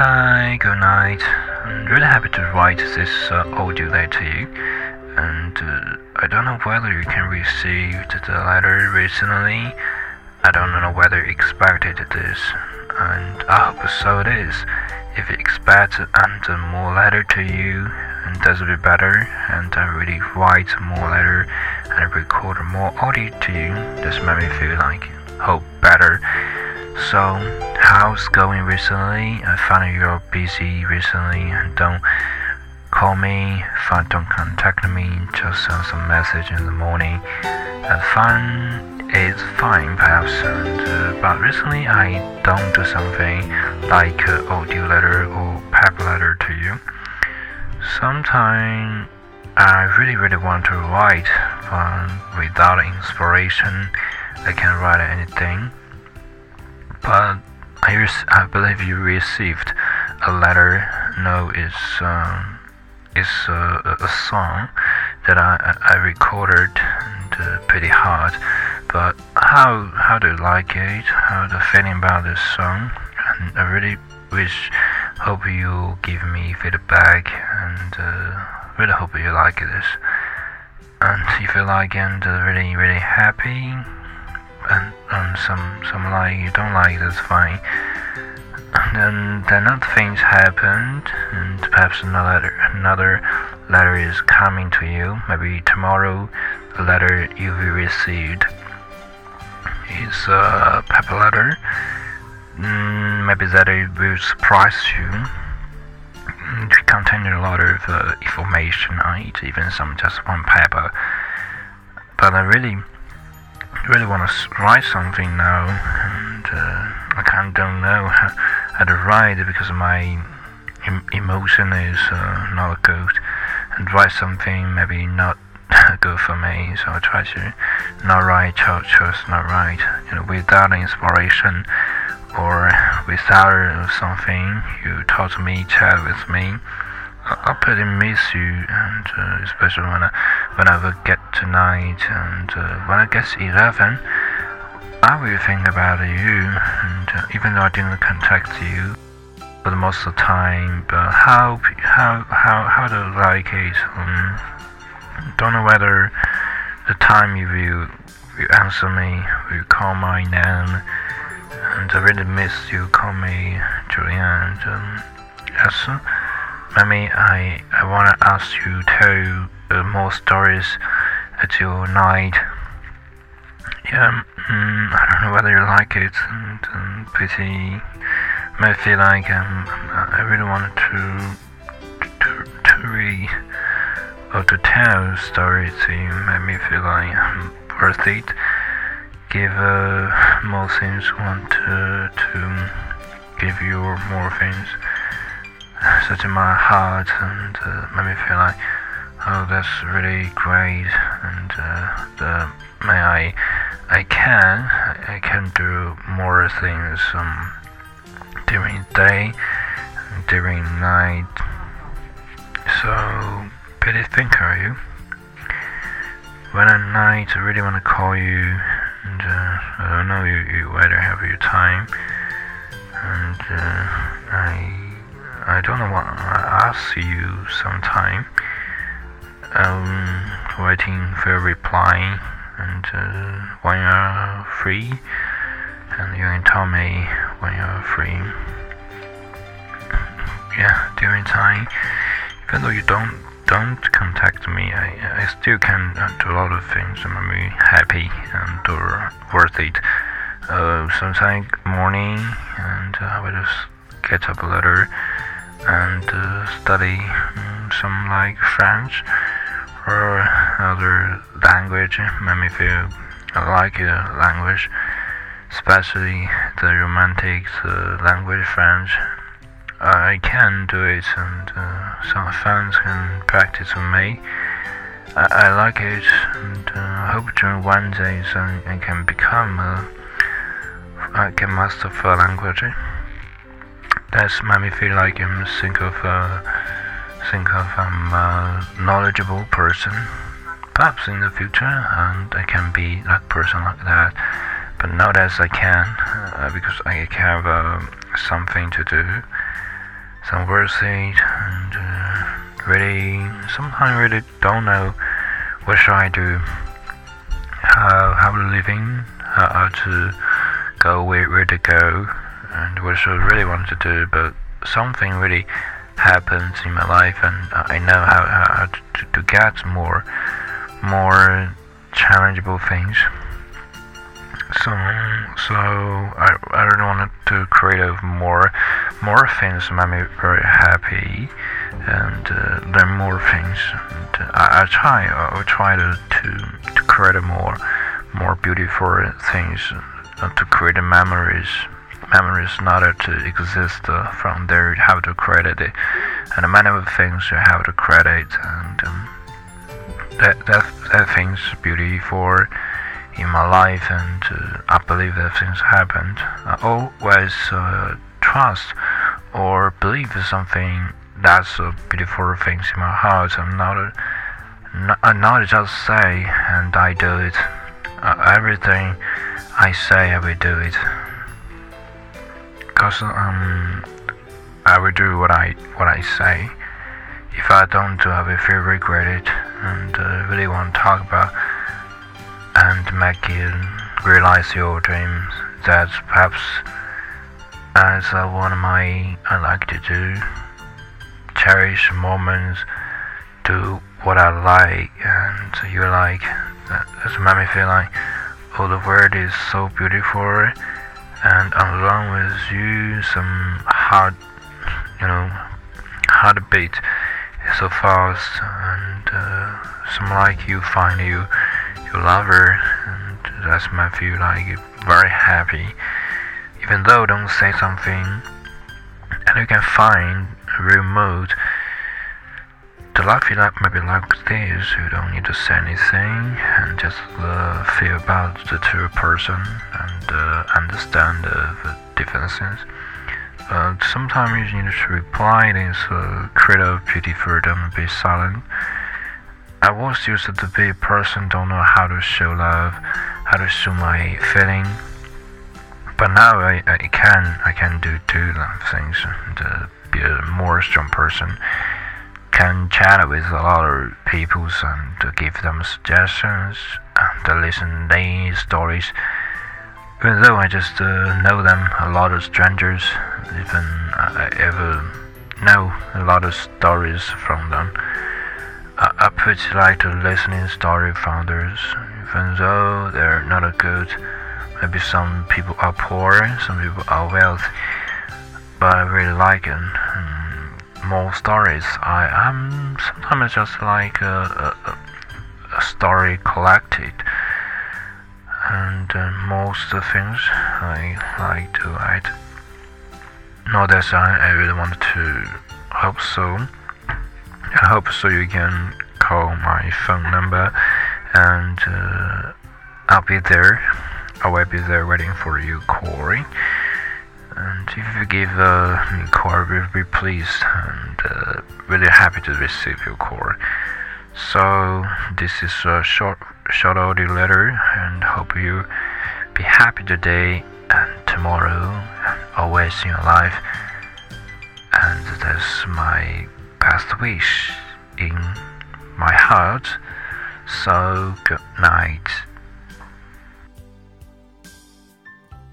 Hi, good night. I'm really happy to write this uh, audio letter to you, and uh, I don't know whether you can receive the letter recently. I don't know whether you expected this, and I hope so it is. If you expect and more letter to you, and that's be better, and I really write more letter and record more audio to you. This made me feel like hope better. So, how's going recently? I find you're busy recently don't call me, don't contact me, just send some message in the morning. And fun is fine perhaps, and, uh, but recently I don't do something like audio letter or pep letter to you. Sometimes I really really want to write, but without inspiration, I can't write anything but I, I believe you received a letter. No, it's um, it's a, a song that I I recorded uh, pretty hard. But how how do you like it? How the feeling about this song? And I really wish, hope you give me feedback and uh, really hope you like this. And if you like it, and uh, really really happy and um, some some like you don't like that's fine. And then other things happened, and perhaps another another letter is coming to you. Maybe tomorrow, the letter you will received is a paper letter. Mm, maybe that it will surprise you. Mm, it contains a lot of uh, information on it, even some just one paper. But I really really want to write something now, and uh, I kind of don't know how, to write because my em emotion is uh, not good, and write something maybe not good for me. So I try to not write, just not write, you know, without inspiration or without something you talk to me, chat with me. I pretty miss you, and uh, especially when I whenever get tonight, and uh, when I get eleven, I will think about you, and uh, even though I didn't contact you for the most of the time, but how how how how do I like it? Um, don't know whether the time you will you answer me, will call my name, and I really miss you. Call me Julian. And, um, yes. Mommy, I, I want to ask you to tell uh, more stories at your night. Yeah, mm, I don't know whether you like it, and um, pretty. May feel like um, I really wanted to to to read or to tell stories to you. Make me feel like I'm worth it. Give uh, more things. Want to to give you more things such in my heart and uh, made me feel like, oh, that's really great, and uh, the, may I, I can, I can do more things um, during day, during night. So, pretty Think, are you? When at night, I really want to call you, and uh, I don't know, you, you better have your time, and uh, I. I don't know what I'll see you sometime. Um, waiting for a reply, and uh, when you're free, and you can tell me when you're free. Yeah, during time, even though you don't don't contact me, I, I still can do a lot of things that make me happy and or worth it. Uh, sometimes morning, and uh, I will just get up a letter and uh, study um, some like French or other language maybe if you like a language, especially the romantic uh, language French. I can do it, and uh, some friends can practice with me. I, I like it, and uh, hope during one day I, can become a, I can master the language. That's made me feel like I'm think of think of I'm a knowledgeable person. Perhaps in the future, and I can be that person like that. But not as I can, uh, because I have uh, something to do. some words it and uh, really sometimes really don't know what should I do how how living how, how to go where, where to go and I really wanted to do but something really happens in my life and I know how, how to, to get more more challengeable things. So so I, I really wanted to create more more things that make me very happy and uh, learn more things. And uh, I, I try I try to, to to create more more beautiful things uh, to create memories memories not to exist uh, from there you have to create it and many of the things you have to create and um, that that that things beautiful in my life, and uh, I believe that things happened. I always uh, trust or believe something that's beautiful things in my heart. I'm not, not just say and I do it. Uh, everything I say, I will do it. Cause um, I will do what I what I say. If I don't do, I will feel regretted and uh, really want to talk about and make you realize your dreams. That's perhaps as uh, one of my I like to do. Cherish moments, do what I like, and you like. That's made me feel like oh, the world is so beautiful, and along with you, some hard, you know, hard is so fast, and uh, some like you find you you love her, and that's my feel like very happy. Even though don't say something, and you can find mood. The life you like maybe like this. You don't need to say anything, and just uh, feel about the two person and uh, understand the differences. Uh, sometimes you need to reply this uh, create a beauty for them be silent. I was used to be a person don't know how to show love, how to show my feeling. But now I, I can I can do two things to be a more strong person. Can chat with a lot of people and to give them suggestions and to listen their stories. Even though I just uh, know them, a lot of strangers, even I ever know a lot of stories from them. I, I pretty like to listening story founders, even though they're not good. Maybe some people are poor, some people are wealthy, but I really like it. More stories. I am sometimes just like a, a, a story collected, and uh, most things I like to write. Not that I, I really want to hope so. I hope so you can call my phone number and uh, I'll be there. I will be there waiting for you, Corey. And if you give uh, me call, I will be pleased and uh, really happy to receive your call. So this is a short, short audio letter, and hope you be happy today and tomorrow, and always in your life. And that's my best wish in my heart. So good night.